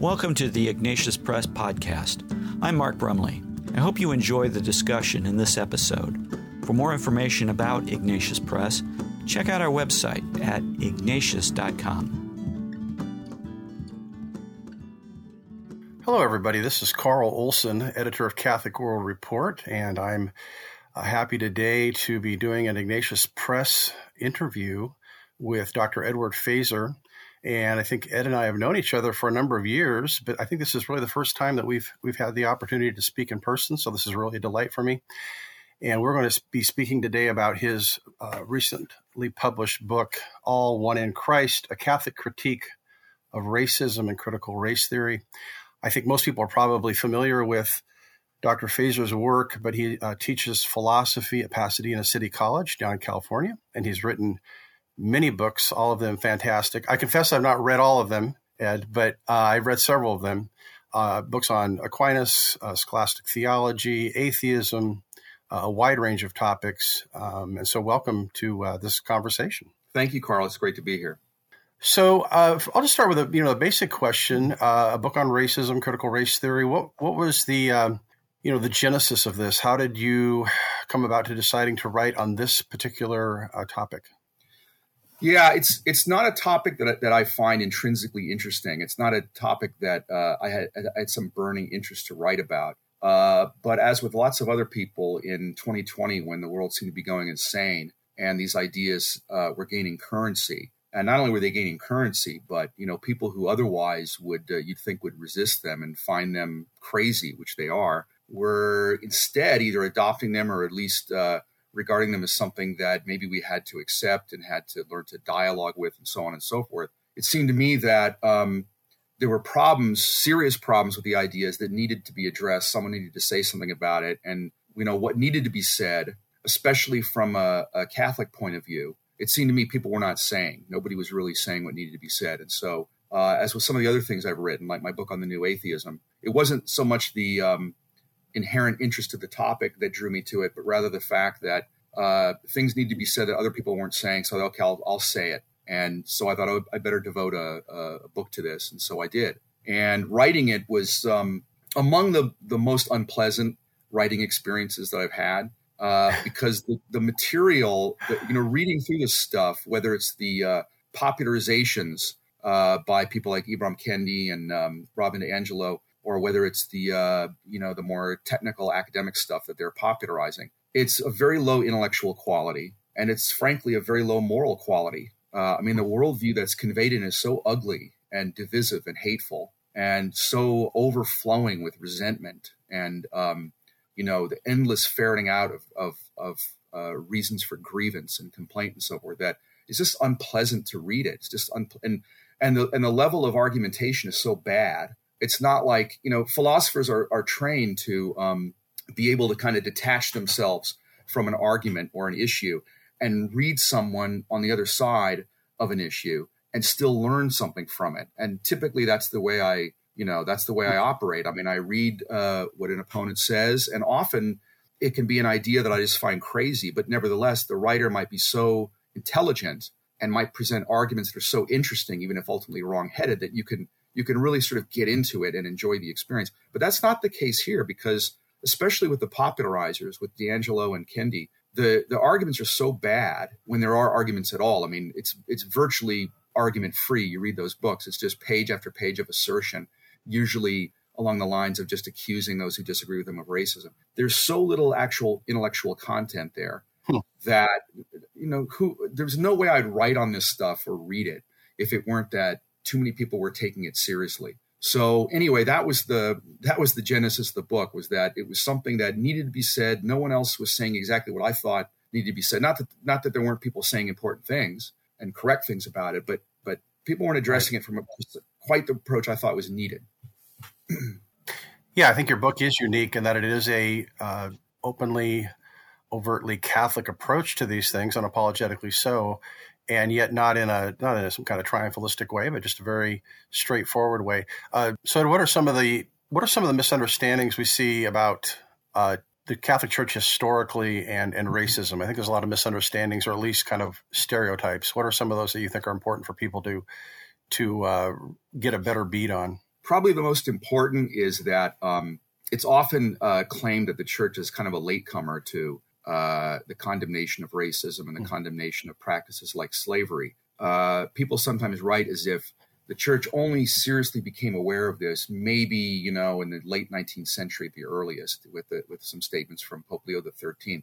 Welcome to the Ignatius Press Podcast. I'm Mark Brumley. I hope you enjoy the discussion in this episode. For more information about Ignatius Press, check out our website at ignatius.com. Hello, everybody. This is Carl Olson, editor of Catholic World Report, and I'm uh, happy today to be doing an Ignatius Press interview with Dr. Edward Feser. And I think Ed and I have known each other for a number of years, but I think this is really the first time that we've we've had the opportunity to speak in person. So this is really a delight for me. And we're going to be speaking today about his uh, recently published book, All One in Christ: A Catholic Critique of Racism and Critical Race Theory. I think most people are probably familiar with Dr. Feser's work, but he uh, teaches philosophy at Pasadena City College down in California, and he's written many books, all of them fantastic. I confess I've not read all of them, Ed, but uh, I've read several of them. Uh, books on Aquinas, uh, scholastic theology, atheism, uh, a wide range of topics. Um, and so, welcome to uh, this conversation. Thank you, Carl. It's great to be here. So uh, I'll just start with a you know a basic question: a book on racism, critical race theory. What what was the um, you know the genesis of this? How did you come about to deciding to write on this particular topic? Yeah, it's it's not a topic that that I find intrinsically interesting. It's not a topic that uh, I, had, I had some burning interest to write about. Uh, but as with lots of other people in 2020, when the world seemed to be going insane and these ideas uh, were gaining currency, and not only were they gaining currency, but you know people who otherwise would uh, you'd think would resist them and find them crazy, which they are, were instead either adopting them or at least uh, regarding them as something that maybe we had to accept and had to learn to dialogue with and so on and so forth. It seemed to me that um, there were problems, serious problems with the ideas that needed to be addressed. Someone needed to say something about it. And, you know, what needed to be said, especially from a, a Catholic point of view, it seemed to me people were not saying. Nobody was really saying what needed to be said. And so, uh, as with some of the other things I've written, like my book on the new atheism, it wasn't so much the um, inherent interest to the topic that drew me to it, but rather the fact that uh, things need to be said that other people weren't saying. So okay, I'll, I'll say it. And so I thought oh, I better devote a, a, book to this, and so I did. And writing it was um, among the the most unpleasant writing experiences that I've had uh, because the, the material, the, you know, reading through this stuff, whether it's the uh, popularizations uh, by people like Ibram Kendi and um, Robin DiAngelo, or whether it's the uh, you know the more technical academic stuff that they're popularizing. It's a very low intellectual quality, and it's frankly a very low moral quality. Uh, I mean, the worldview that's conveyed in is so ugly and divisive and hateful, and so overflowing with resentment and um, you know the endless ferreting out of of, of uh, reasons for grievance and complaint and so forth that is just unpleasant to read it. It's just un- and and the and the level of argumentation is so bad it's not like you know philosophers are, are trained to um, be able to kind of detach themselves from an argument or an issue and read someone on the other side of an issue and still learn something from it. And typically that's the way i you know that's the way i operate. I mean i read uh, what an opponent says and often it can be an idea that i just find crazy but nevertheless the writer might be so intelligent and might present arguments that are so interesting even if ultimately wrong-headed that you can you can really sort of get into it and enjoy the experience. But that's not the case here because, especially with the popularizers, with DiAngelo and Kendi, the, the arguments are so bad when there are arguments at all. I mean, it's it's virtually argument free. You read those books, it's just page after page of assertion, usually along the lines of just accusing those who disagree with them of racism. There's so little actual intellectual content there hmm. that you know who there's no way I'd write on this stuff or read it if it weren't that too many people were taking it seriously. So anyway, that was the that was the genesis of the book was that it was something that needed to be said. No one else was saying exactly what I thought needed to be said. Not that not that there weren't people saying important things and correct things about it, but but people weren't addressing it from a, quite the approach I thought was needed. yeah, I think your book is unique in that it is a uh, openly, overtly Catholic approach to these things, unapologetically so and yet not in a not in a, some kind of triumphalistic way, but just a very straightforward way. Uh, so, what are some of the what are some of the misunderstandings we see about uh, the Catholic Church historically and and racism? I think there's a lot of misunderstandings, or at least kind of stereotypes. What are some of those that you think are important for people to to uh, get a better beat on? probably the most important is that um, it's often uh, claimed that the church is kind of a latecomer to uh, the condemnation of racism and the mm-hmm. condemnation of practices like slavery. Uh, people sometimes write as if the church only seriously became aware of this maybe you know in the late 19th century at the earliest with the, with some statements from Pope Leo XIII,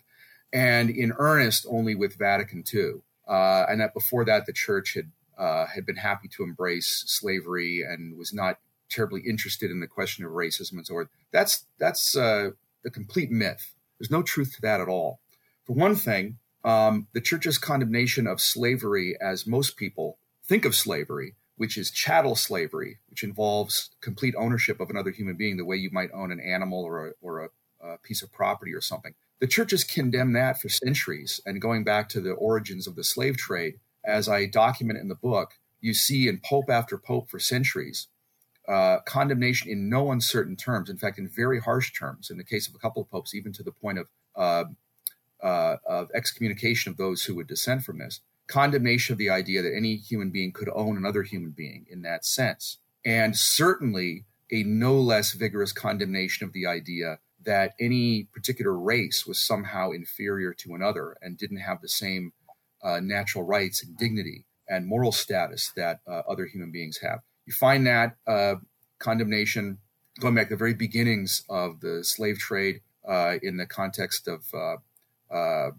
and in earnest only with Vatican II, uh, and that before that the church had uh, had been happy to embrace slavery and was not terribly interested in the question of racism and so forth. That's that's uh, a complete myth. There's no truth to that at all. For one thing, um, the church's condemnation of slavery, as most people think of slavery, which is chattel slavery, which involves complete ownership of another human being, the way you might own an animal or a, or a, a piece of property or something. The church has condemned that for centuries. And going back to the origins of the slave trade, as I document in the book, you see in pope after pope for centuries uh, condemnation in no uncertain terms, in fact, in very harsh terms, in the case of a couple of popes, even to the point of, uh, uh, of excommunication of those who would dissent from this, condemnation of the idea that any human being could own another human being in that sense. And certainly a no less vigorous condemnation of the idea that any particular race was somehow inferior to another and didn't have the same uh, natural rights and dignity and moral status that uh, other human beings have. You find that uh, condemnation going back to the very beginnings of the slave trade uh, in the context of uh, uh,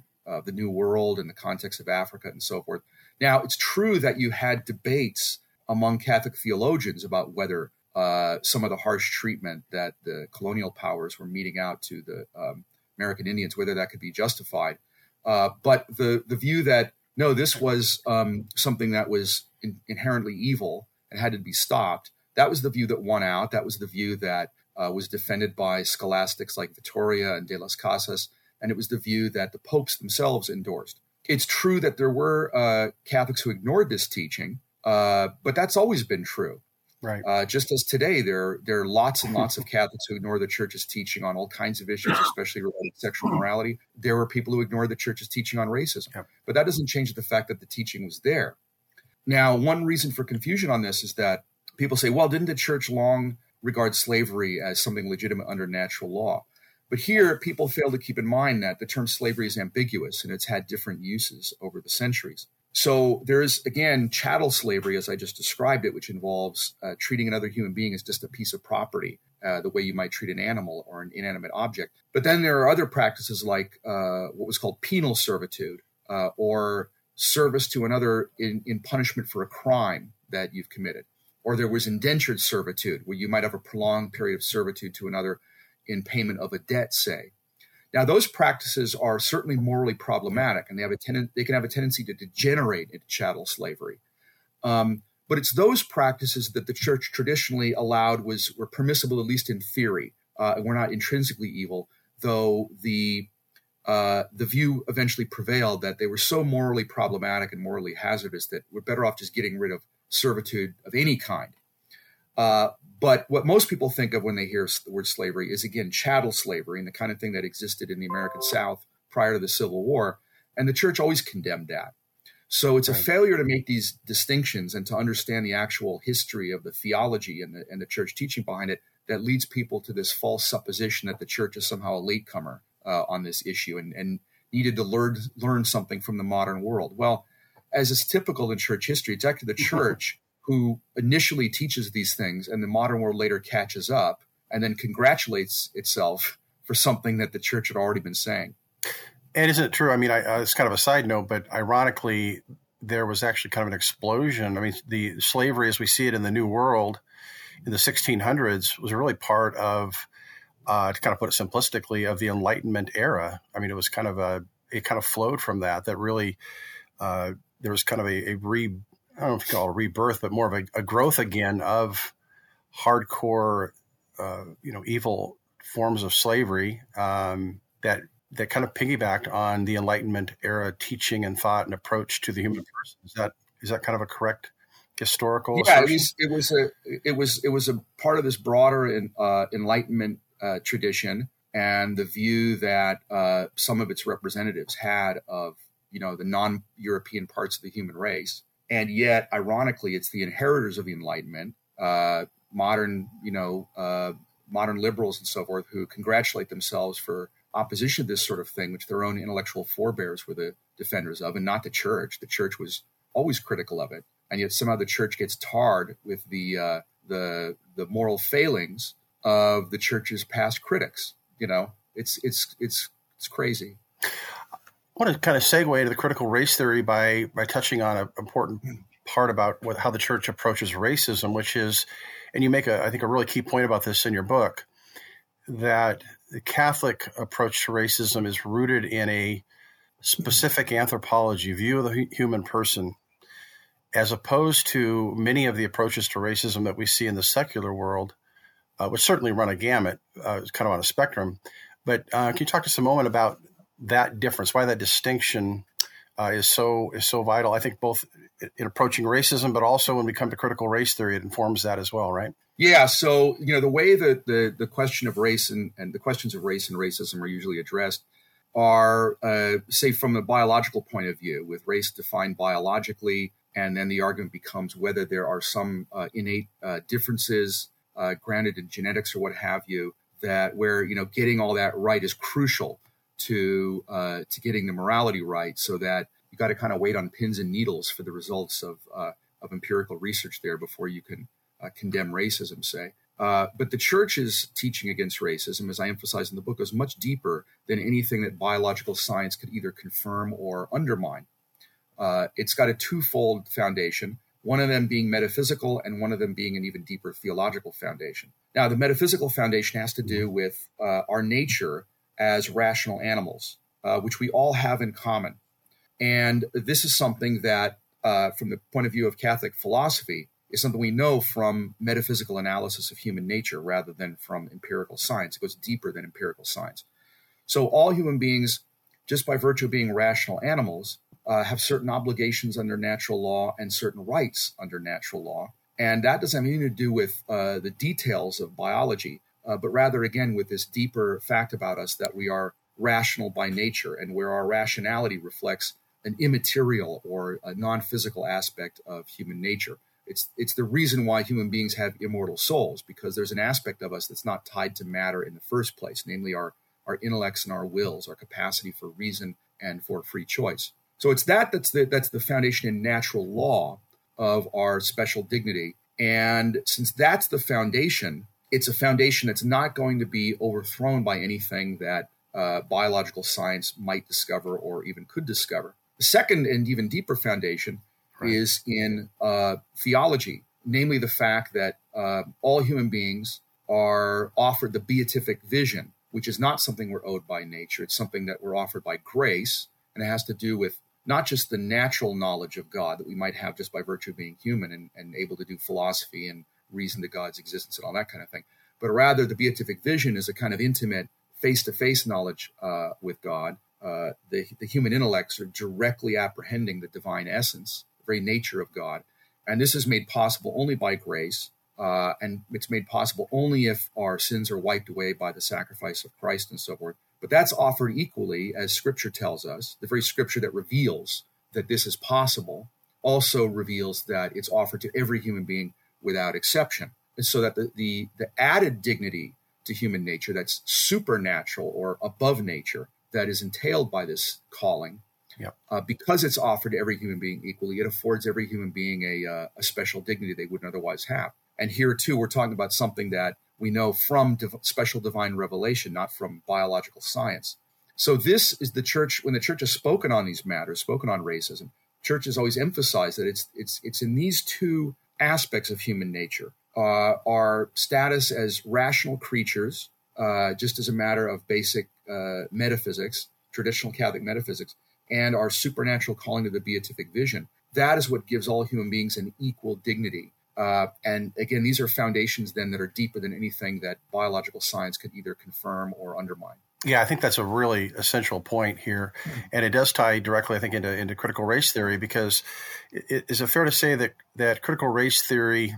the New World, in the context of Africa, and so forth. Now, it's true that you had debates among Catholic theologians about whether uh, some of the harsh treatment that the colonial powers were meting out to the um, American Indians, whether that could be justified. Uh, but the the view that no, this was um, something that was in, inherently evil and had to be stopped. That was the view that won out. That was the view that uh, was defended by scholastics like Vitoria and De las Casas, and it was the view that the popes themselves endorsed. It's true that there were uh, Catholics who ignored this teaching, uh, but that's always been true. Right. Uh, just as today, there there are lots and lots of Catholics who ignore the church's teaching on all kinds of issues, especially related to sexual morality. There were people who ignore the church's teaching on racism, but that doesn't change the fact that the teaching was there. Now, one reason for confusion on this is that people say, "Well, didn't the church long regard slavery as something legitimate under natural law?" But here, people fail to keep in mind that the term slavery is ambiguous and it's had different uses over the centuries. So there is, again, chattel slavery, as I just described it, which involves uh, treating another human being as just a piece of property, uh, the way you might treat an animal or an inanimate object. But then there are other practices like uh, what was called penal servitude uh, or service to another in, in punishment for a crime that you've committed. Or there was indentured servitude, where you might have a prolonged period of servitude to another in payment of a debt, say. Now, those practices are certainly morally problematic, and they have a ten- they can have a tendency to degenerate into chattel slavery. Um, but it's those practices that the church traditionally allowed was were permissible, at least in theory, uh, and were not intrinsically evil. Though the uh, the view eventually prevailed that they were so morally problematic and morally hazardous that we're better off just getting rid of servitude of any kind. Uh, but what most people think of when they hear the word slavery is, again, chattel slavery and the kind of thing that existed in the American South prior to the Civil War. And the church always condemned that. So it's a failure to make these distinctions and to understand the actual history of the theology and the, and the church teaching behind it that leads people to this false supposition that the church is somehow a latecomer uh, on this issue and, and needed to learn, learn something from the modern world. Well, as is typical in church history, it's actually the church who initially teaches these things and the modern world later catches up and then congratulates itself for something that the church had already been saying. And isn't it true? I mean, I, uh, it's kind of a side note, but ironically, there was actually kind of an explosion. I mean, the slavery as we see it in the New World in the 1600s was really part of, uh, to kind of put it simplistically, of the Enlightenment era. I mean, it was kind of a, it kind of flowed from that, that really, uh, there was kind of a, a re, I don't know if you call it a rebirth, but more of a, a growth again of hardcore, uh, you know, evil forms of slavery um, that that kind of piggybacked on the Enlightenment era teaching and thought and approach to the human person. Is that is that kind of a correct historical? Yeah, it was, it was a it was it was a part of this broader in, uh, Enlightenment uh, tradition and the view that uh, some of its representatives had of you know the non-European parts of the human race and yet, ironically, it's the inheritors of the Enlightenment, uh, modern, you know, uh, modern liberals and so forth who congratulate themselves for opposition to this sort of thing, which their own intellectual forebears were the defenders of, and not the church. The church was always critical of it, and yet somehow the church gets tarred with the uh, the the moral failings of the church's past critics. You know, it's it's it's it's crazy. I want to kind of segue to the critical race theory by by touching on an important hmm. part about what, how the church approaches racism, which is, and you make a I think a really key point about this in your book, that the Catholic approach to racism is rooted in a specific anthropology view of the human person, as opposed to many of the approaches to racism that we see in the secular world, uh, which certainly run a gamut, uh, kind of on a spectrum. But uh, can you talk to us a moment about that difference, why that distinction uh, is so is so vital? I think both in approaching racism, but also when we come to critical race theory, it informs that as well, right? Yeah. So you know the way that the the question of race and, and the questions of race and racism are usually addressed are, uh, say, from a biological point of view, with race defined biologically, and then the argument becomes whether there are some uh, innate differences uh, granted in genetics or what have you that where you know getting all that right is crucial to uh, to getting the morality right, so that you got to kind of wait on pins and needles for the results of uh, of empirical research there before you can condemn racism, say. Uh, but the church's teaching against racism, as I emphasize in the book, is much deeper than anything that biological science could either confirm or undermine. Uh, it's got a twofold foundation, one of them being metaphysical and one of them being an even deeper theological foundation. Now, the metaphysical foundation has to do with uh, our nature as rational animals, uh, which we all have in common. And this is something that, uh, from the point of view of Catholic philosophy, is something we know from metaphysical analysis of human nature rather than from empirical science. It goes deeper than empirical science. So, all human beings, just by virtue of being rational animals, uh, have certain obligations under natural law and certain rights under natural law. And that doesn't have anything to do with uh, the details of biology, uh, but rather, again, with this deeper fact about us that we are rational by nature and where our rationality reflects an immaterial or a non physical aspect of human nature. It's it's the reason why human beings have immortal souls because there's an aspect of us that's not tied to matter in the first place, namely our our intellects and our wills, our capacity for reason and for free choice. So it's that that's the that's the foundation in natural law of our special dignity. And since that's the foundation, it's a foundation that's not going to be overthrown by anything that uh, biological science might discover or even could discover. The second and even deeper foundation right. is in uh, theology, namely the fact that uh, all human beings are offered the beatific vision, which is not something we're owed by nature. It's something that we're offered by grace, and it has to do with not just the natural knowledge of God that we might have just by virtue of being human and, and able to do philosophy and reason to God's existence and all that kind of thing, but rather the beatific vision is a kind of intimate face to face knowledge uh, with God. Uh, the, the human intellects are directly apprehending the divine essence the very nature of God. And this is made possible only by grace. Uh, and it's made possible only if our sins are wiped away by the sacrifice of Christ and so forth. But that's offered equally, as Scripture tells us. The very Scripture that reveals that this is possible also reveals that it's offered to every human being without exception. And so that the, the, the added dignity to human nature that's supernatural or above nature that is entailed by this calling Yep. Uh, because it's offered to every human being equally, it affords every human being a, uh, a special dignity they wouldn't otherwise have. And here, too, we're talking about something that we know from div- special divine revelation, not from biological science. So, this is the church, when the church has spoken on these matters, spoken on racism, church has always emphasized that it's, it's, it's in these two aspects of human nature uh, our status as rational creatures, uh, just as a matter of basic uh, metaphysics, traditional Catholic metaphysics, and our supernatural calling to the beatific vision. That is what gives all human beings an equal dignity. Uh, and again, these are foundations then that are deeper than anything that biological science could either confirm or undermine. Yeah, I think that's a really essential point here, and it does tie directly, I think, into into critical race theory. Because is it fair to say that that critical race theory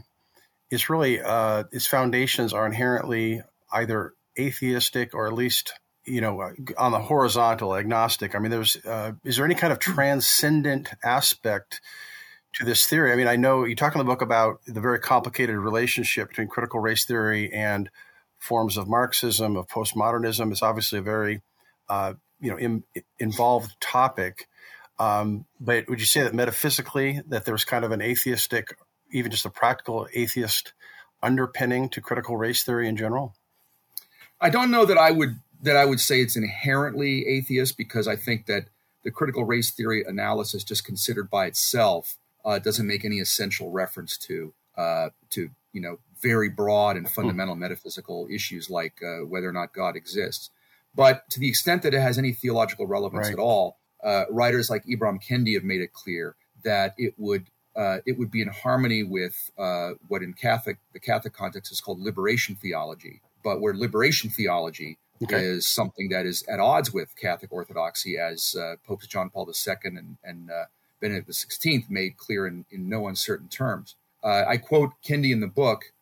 is really uh, its foundations are inherently either atheistic or at least you know, uh, on the horizontal agnostic. I mean, there's uh, is there any kind of transcendent aspect to this theory. I mean, I know you talk in the book about the very complicated relationship between critical race theory and forms of Marxism, of postmodernism. It's obviously a very uh, you know Im- involved topic. Um, but would you say that metaphysically that there's kind of an atheistic, even just a practical atheist underpinning to critical race theory in general? I don't know that I would that I would say it's inherently atheist because I think that the critical race theory analysis, just considered by itself, uh, doesn't make any essential reference to uh, to you know very broad and fundamental hmm. metaphysical issues like uh, whether or not God exists. But to the extent that it has any theological relevance right. at all, uh, writers like Ibram Kendi have made it clear that it would uh, it would be in harmony with uh, what in Catholic the Catholic context is called liberation theology, but where liberation theology okay. is something that is at odds with Catholic orthodoxy, as uh, Popes John Paul II and, and uh, Benedict XVI made clear in, in no uncertain terms. Uh, I quote Kendi in the book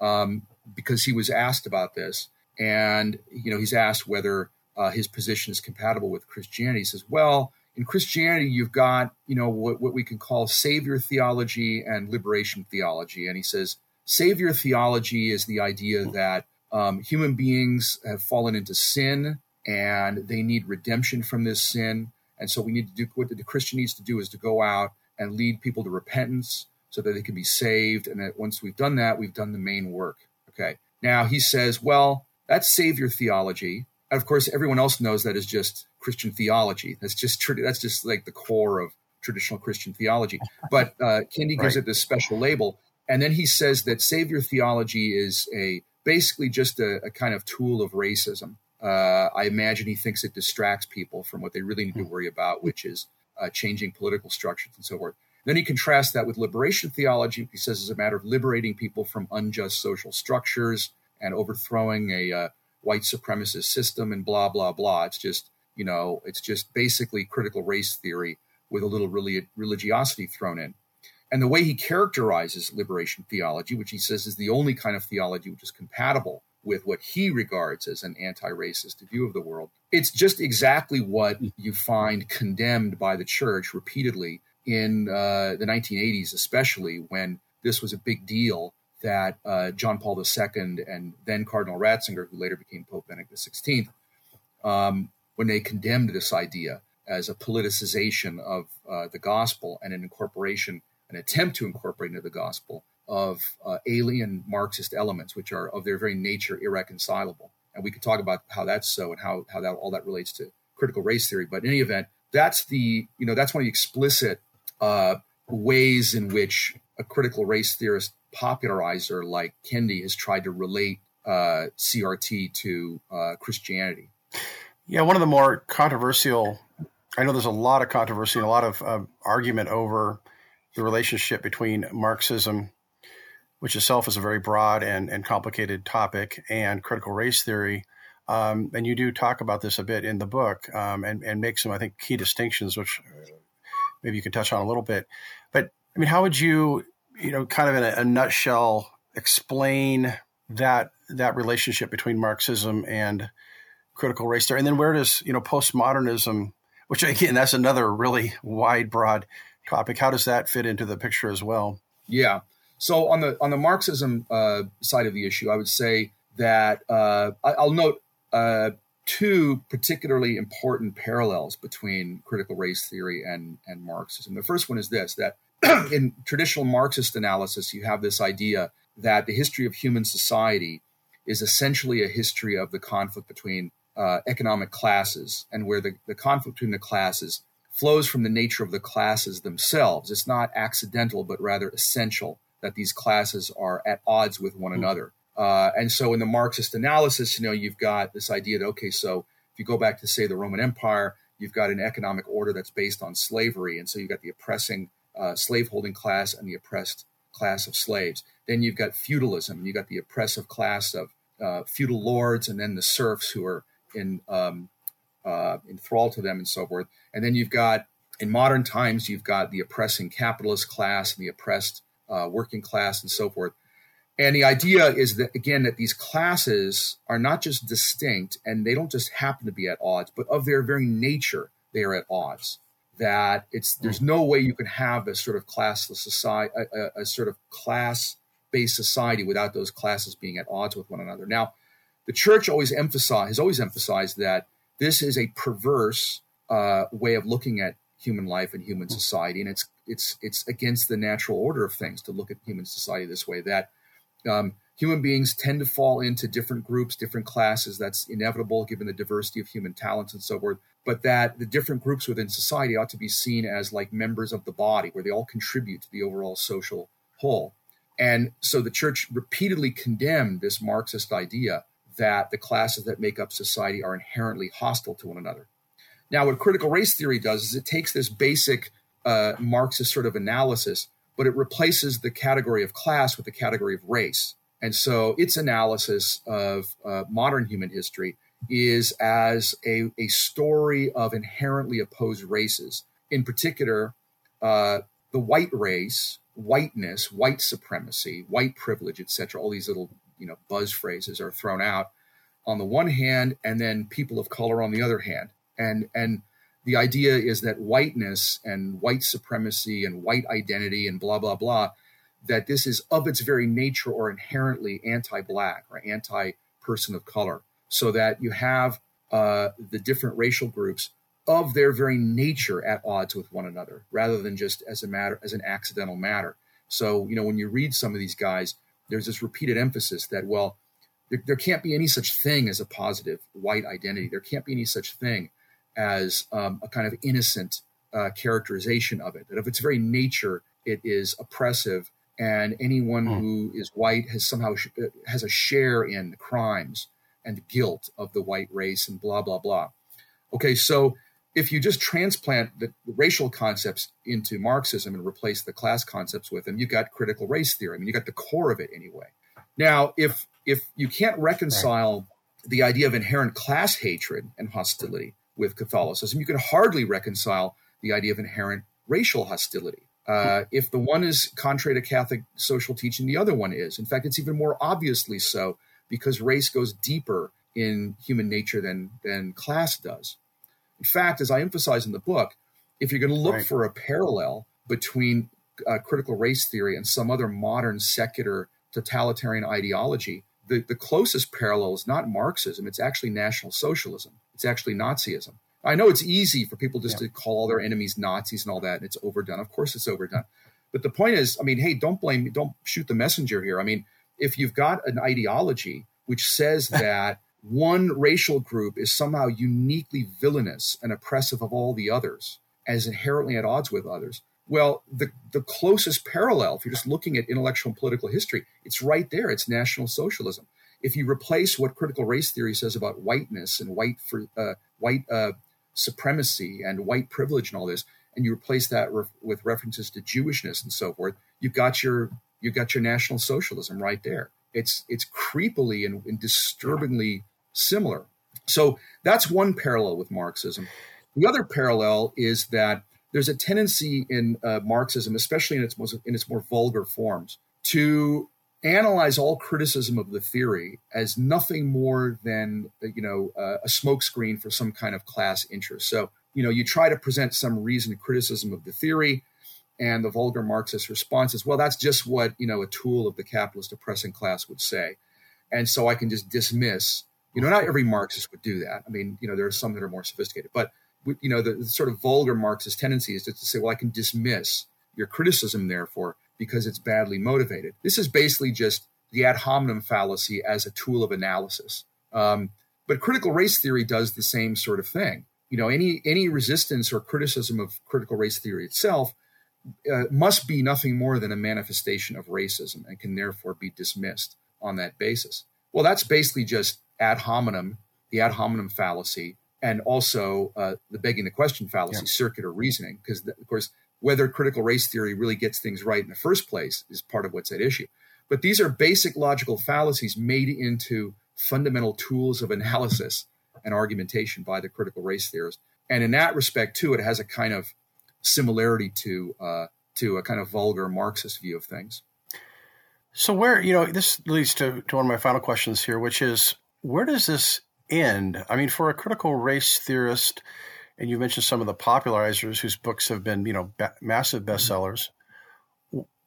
um, because he was asked about this, and you know he's asked whether uh, his position is compatible with Christianity. He says, "Well, in Christianity, you've got you know what, what we can call savior theology and liberation theology," and he says savior theology is the idea that um, human beings have fallen into sin and they need redemption from this sin. And so we need to do what the Christian needs to do is to go out and lead people to repentance so that they can be saved. And that once we've done that, we've done the main work. Okay. Now he says, well, that's savior theology. And of course, everyone else knows that is just Christian theology. That's just that's just like the core of traditional Christian theology. But uh, Kendi gives right. it this special label, and then he says that savior theology is a basically just a, a kind of tool of racism. Uh, I imagine he thinks it distracts people from what they really need to hmm. worry about, which is uh, changing political structures and so forth. Then he contrasts that with liberation theology. He says it's a matter of liberating people from unjust social structures and overthrowing a uh, white supremacist system and blah blah blah. It's just you know it's just basically critical race theory with a little really religiosity thrown in. And the way he characterizes liberation theology, which he says is the only kind of theology which is compatible with what he regards as an anti racist view of the world, it's just exactly what you find condemned by the church repeatedly in uh, the 1980s, especially when this was a big deal that uh, John Paul II and then Cardinal Ratzinger, who later became Pope Benedict XVI, um, when they condemned this idea as a politicization of uh, the gospel and an incorporation an attempt to incorporate into the gospel of uh, alien Marxist elements, which are of their very nature irreconcilable. And we could talk about how that's so and how, how that all that relates to critical race theory. But in any event, that's the you know that's one of the explicit uh, ways in which a critical race theorist popularizer like Kendi has tried to relate uh, CRT to uh, Christianity. Yeah, one of the more controversial. I know there's a lot of controversy and a lot of uh, argument over the relationship between Marxism, which itself is a very broad and, and complicated topic, and critical race theory. Um, and you do talk about this a bit in the book um, and, and make some, I think, key distinctions, which maybe you can touch on a little bit. But I mean, how would you, you know, kind of in a, a nutshell, explain that that relationship between Marxism and critical race theory? And then where does, you know, postmodernism, which again, that's another really wide, broad topic. How does that fit into the picture as well? Yeah. So on the on the Marxism uh, side of the issue, I would say that uh, I, will note uh, two particularly important parallels between critical race theory and and Marxism. The first one is this: that in traditional Marxist analysis, you have this idea that the history of human society is essentially a history of the conflict between uh, economic classes, and where the, the conflict between the classes flows from the nature of the classes themselves. It's not accidental, but rather essential that these classes are at odds with one hmm. another. Uh, and so in the Marxist analysis, you know, you've got this idea that, okay, so if you go back to, say, the Roman Empire, you've got an economic order that's based on slavery. And so you've got the oppressing uh, slaveholding class and the oppressed class of slaves. Then you've got feudalism. You've got the oppressive class of uh, feudal lords and then the serfs who are in um, uh, enthralled to them and so forth. And then you've got, in modern times, you've got the oppressing capitalist class and the oppressed uh, working class and so forth. And the idea is that, again, that these classes are not just distinct and they don't just happen to be at odds, but of their very nature, they are at odds. that it's there's no way you can have a sort of classless society, a, a, a sort of class based society without those classes being at odds with one another. Now, the church always emphasized has always emphasized that this is a perverse uh, way of looking at human life and human society, and it's it's it's against the natural order of things to look at human society this way. That um, human beings tend to fall into different groups, different classes. That's inevitable given the diversity of human talents and so forth. But that the different groups within society ought to be seen as like members of the body, where they all contribute to the overall social whole. And so the church repeatedly condemned this Marxist idea that the classes that make up society are inherently hostile to one another. Now, what critical race theory does is it takes this basic uh, Marxist sort of analysis, but it replaces the category of class with the category of race. And so its analysis of uh, modern human history is as a, a story of inherently opposed races. In particular, uh, the white race, whiteness, white supremacy, white privilege, etc. All these little you know buzz phrases are thrown out on the one hand, and then people of color on the other hand. And and the idea is that whiteness and white supremacy and white identity and blah blah blah that this is of its very nature or inherently anti-black or anti-person of color. So that you have uh, the different racial groups of their very nature at odds with one another rather than just as a matter as an accidental matter. So you know when you read some of these guys there's this repeated emphasis that well there, there can't be any such thing as a positive white identity. There can't be any such thing as um, a kind of innocent uh, characterization of it that of its very nature it is oppressive and anyone mm. who is white has somehow sh- uh, has a share in the crimes and guilt of the white race and blah blah blah. Okay, so if you just transplant the, the racial concepts into Marxism and replace the class concepts with them, you got critical race theory. I mean, you got the core of it anyway. Now, if if you can't reconcile right. the idea of inherent class hatred and hostility with Catholicism, you can hardly reconcile the idea of inherent racial hostility. Uh, if the one is contrary to Catholic social teaching, the other one is. In fact, it's even more obviously so because race goes deeper in human nature than than class does. In fact, as I emphasize in the book, if you're going to look right. for a parallel between uh, critical race theory and some other modern secular totalitarian ideology, the, the closest parallel is not Marxism, it's actually National Socialism. It's actually Nazism. I know it's easy for people just yeah. to call all their enemies Nazis and all that, and it's overdone. Of course, it's overdone. But the point is, I mean, hey, don't blame, me, don't shoot the messenger here. I mean, if you've got an ideology which says that one racial group is somehow uniquely villainous and oppressive of all the others, as inherently at odds with others, well, the, the closest parallel, if you're just looking at intellectual and political history, it's right there. It's National Socialism. If you replace what critical race theory says about whiteness and white for, uh, white uh, supremacy and white privilege and all this, and you replace that re- with references to Jewishness and so forth, you've got your you've got your National Socialism right there. It's it's creepily and, and disturbingly similar. So that's one parallel with Marxism. The other parallel is that there's a tendency in uh, Marxism, especially in its most in its more vulgar forms, to analyze all criticism of the theory as nothing more than you know uh, a smokescreen for some kind of class interest. So you know you try to present some reasoned criticism of the theory, and the vulgar Marxist response is, well, that's just what you know a tool of the capitalist oppressing class would say, and so I can just dismiss. You know, not every Marxist would do that. I mean, you know, there are some that are more sophisticated, but you know, the, the sort of vulgar Marxist tendency is just to say, well, I can dismiss your criticism, therefore, because it's badly motivated. This is basically just the ad hominem fallacy as a tool of analysis. Um, but critical race theory does the same sort of thing. You know, any any resistance or criticism of critical race theory itself uh, must be nothing more than a manifestation of racism and can therefore be dismissed on that basis. Well, that's basically just ad hominem, the ad hominem fallacy, and also uh, the begging the question fallacy, yeah. circular reasoning, because of course whether critical race theory really gets things right in the first place is part of what's at issue. But these are basic logical fallacies made into fundamental tools of analysis and argumentation by the critical race theorists. And in that respect, too, it has a kind of similarity to uh, to a kind of vulgar Marxist view of things. So, where you know this leads to, to one of my final questions here, which is where does this end? I mean, for a critical race theorist, and you mentioned some of the popularizers whose books have been, you know, ba- massive mm-hmm. bestsellers.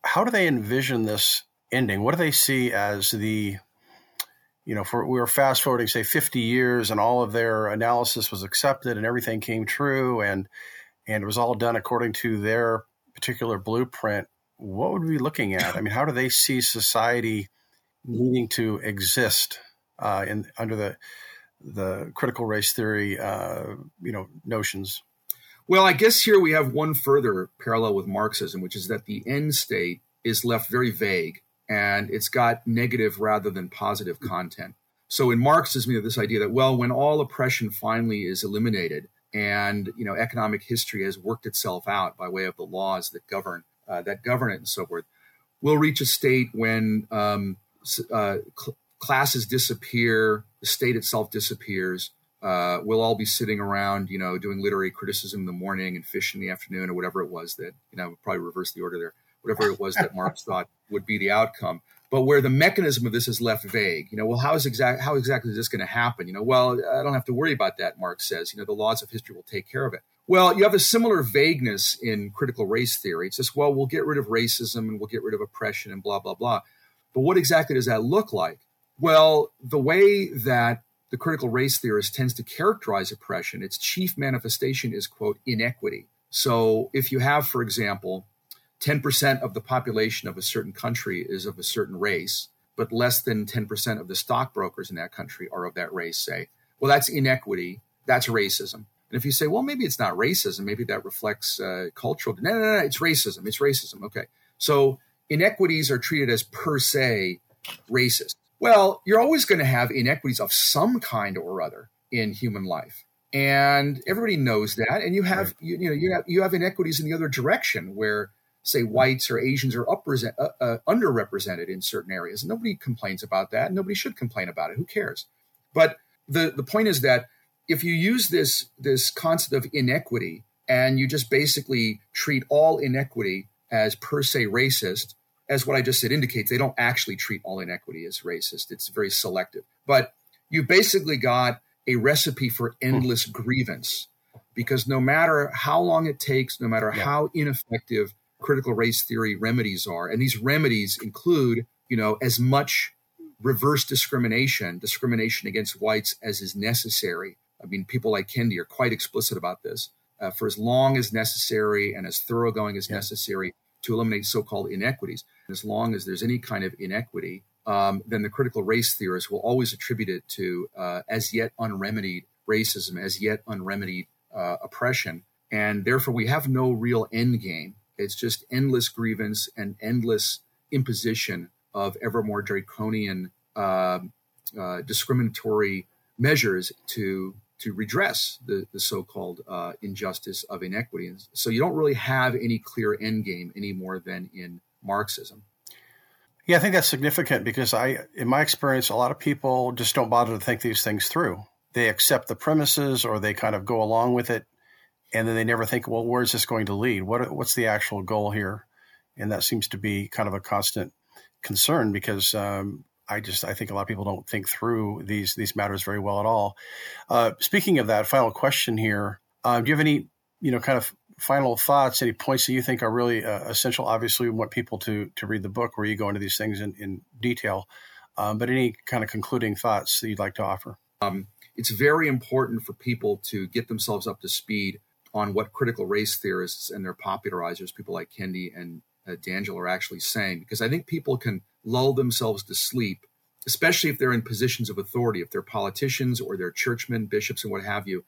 How do they envision this ending? What do they see as the, you know, for we were fast forwarding, say, 50 years, and all of their analysis was accepted, and everything came true, and and it was all done according to their particular blueprint. What would we be looking at? I mean, how do they see society needing to exist uh, in under the the critical race theory, uh, you know, notions. Well, I guess here we have one further parallel with Marxism, which is that the end state is left very vague and it's got negative rather than positive content. So in Marxism, you have this idea that well, when all oppression finally is eliminated and you know economic history has worked itself out by way of the laws that govern uh, that govern it and so forth, we'll reach a state when um, uh, cl- classes disappear, the state itself disappears. Uh, we'll all be sitting around, you know, doing literary criticism in the morning and fish in the afternoon, or whatever it was that, you know, probably reverse the order there, whatever it was that Marx thought would be the outcome. But where the mechanism of this is left vague, you know, well, how is exact how exactly is this going to happen? You know, well, I don't have to worry about that. Marx says, you know, the laws of history will take care of it. Well, you have a similar vagueness in critical race theory. It's just, well, we'll get rid of racism and we'll get rid of oppression and blah blah blah. But what exactly does that look like? Well, the way that the critical race theorist tends to characterize oppression, its chief manifestation is, quote, inequity. So if you have, for example, 10% of the population of a certain country is of a certain race, but less than 10% of the stockbrokers in that country are of that race, say, well, that's inequity. That's racism. And if you say, well, maybe it's not racism, maybe that reflects uh, cultural. No, no, no, no, it's racism. It's racism. Okay. So inequities are treated as per se racist. Well, you're always going to have inequities of some kind or other in human life. And everybody knows that. And you have, right. you, you, know, you have, you have inequities in the other direction where, say, whites or Asians are uppresent, uh, uh, underrepresented in certain areas. Nobody complains about that. Nobody should complain about it. Who cares? But the, the point is that if you use this, this concept of inequity and you just basically treat all inequity as per se racist, as what I just said indicates, they don't actually treat all inequity as racist. It's very selective. But you basically got a recipe for endless hmm. grievance because no matter how long it takes, no matter yeah. how ineffective critical race theory remedies are, and these remedies include, you know, as much reverse discrimination, discrimination against whites as is necessary. I mean, people like Kendi are quite explicit about this. Uh, for as long as necessary and as thoroughgoing as yeah. necessary to eliminate so-called inequities. As long as there's any kind of inequity, um, then the critical race theorists will always attribute it to uh, as yet unremedied racism, as yet unremedied uh, oppression, and therefore we have no real end game. It's just endless grievance and endless imposition of ever more draconian uh, uh discriminatory measures to to redress the, the so-called uh, injustice of inequity. And so you don't really have any clear end game any more than in Marxism. Yeah, I think that's significant because I, in my experience, a lot of people just don't bother to think these things through. They accept the premises or they kind of go along with it, and then they never think, well, where's this going to lead? What what's the actual goal here? And that seems to be kind of a constant concern because um, I just I think a lot of people don't think through these these matters very well at all. Uh, speaking of that, final question here: uh, Do you have any you know kind of final thoughts, any points that you think are really uh, essential? Obviously, we want people to to read the book where you go into these things in, in detail. Um, but any kind of concluding thoughts that you'd like to offer? Um, it's very important for people to get themselves up to speed on what critical race theorists and their popularizers, people like Kendi and uh, are actually saying, because I think people can lull themselves to sleep, especially if they're in positions of authority, if they're politicians or they're churchmen, bishops, and what have you.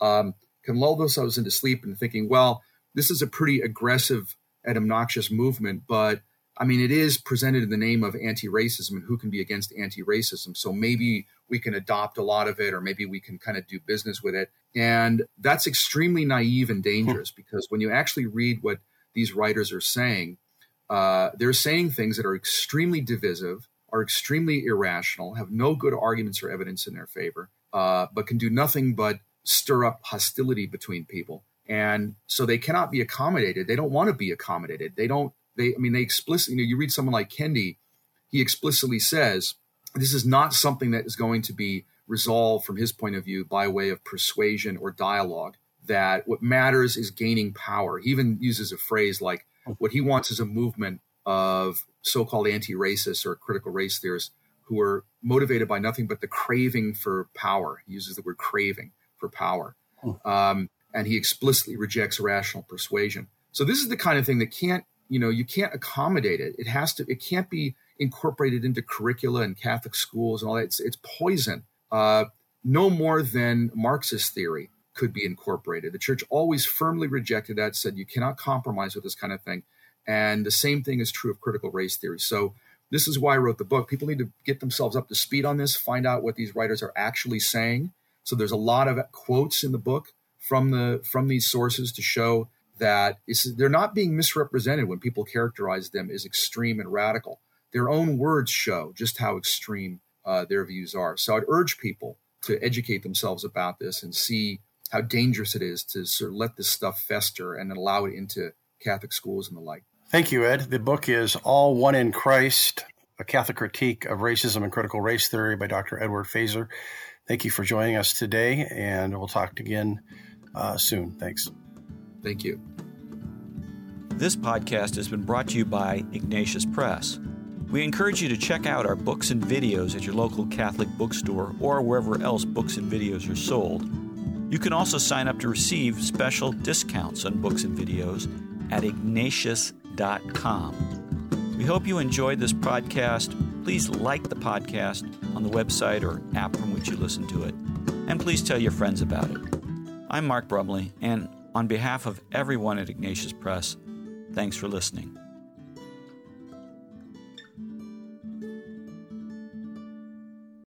Um, can lull themselves into sleep and thinking, well, this is a pretty aggressive and obnoxious movement, but I mean, it is presented in the name of anti racism, and who can be against anti racism? So maybe we can adopt a lot of it, or maybe we can kind of do business with it. And that's extremely naive and dangerous because when you actually read what these writers are saying, uh, they're saying things that are extremely divisive, are extremely irrational, have no good arguments or evidence in their favor, uh, but can do nothing but stir up hostility between people. And so they cannot be accommodated. They don't want to be accommodated. They don't, they, I mean, they explicitly, you know, you read someone like Kendi, he explicitly says, this is not something that is going to be resolved from his point of view by way of persuasion or dialogue. that what matters is gaining power. He even uses a phrase like what he wants is a movement of so-called anti-racists or critical race theorists who are motivated by nothing but the craving for power. He uses the word craving for power. Um, and he explicitly rejects rational persuasion. So this is the kind of thing that can't, you know, you can't accommodate it. It has to, it can't be incorporated into curricula and Catholic schools and all that. It's, it's poison. Uh, no more than Marxist theory could be incorporated. The church always firmly rejected that, said you cannot compromise with this kind of thing. And the same thing is true of critical race theory. So this is why I wrote the book. People need to get themselves up to speed on this, find out what these writers are actually saying. So there's a lot of quotes in the book from the from these sources to show that they're not being misrepresented when people characterize them as extreme and radical. Their own words show just how extreme uh, their views are. So I'd urge people to educate themselves about this and see how dangerous it is to sort of let this stuff fester and allow it into Catholic schools and the like. Thank you, Ed. The book is All One in Christ A Catholic Critique of Racism and Critical Race Theory by Dr. Edward Feser. Thank you for joining us today, and we'll talk again uh, soon. Thanks. Thank you. This podcast has been brought to you by Ignatius Press. We encourage you to check out our books and videos at your local Catholic bookstore or wherever else books and videos are sold. You can also sign up to receive special discounts on books and videos at ignatius.com. We hope you enjoyed this podcast. Please like the podcast on the website or app from which you listen to it, and please tell your friends about it. I'm Mark Brumley, and on behalf of everyone at Ignatius Press, thanks for listening.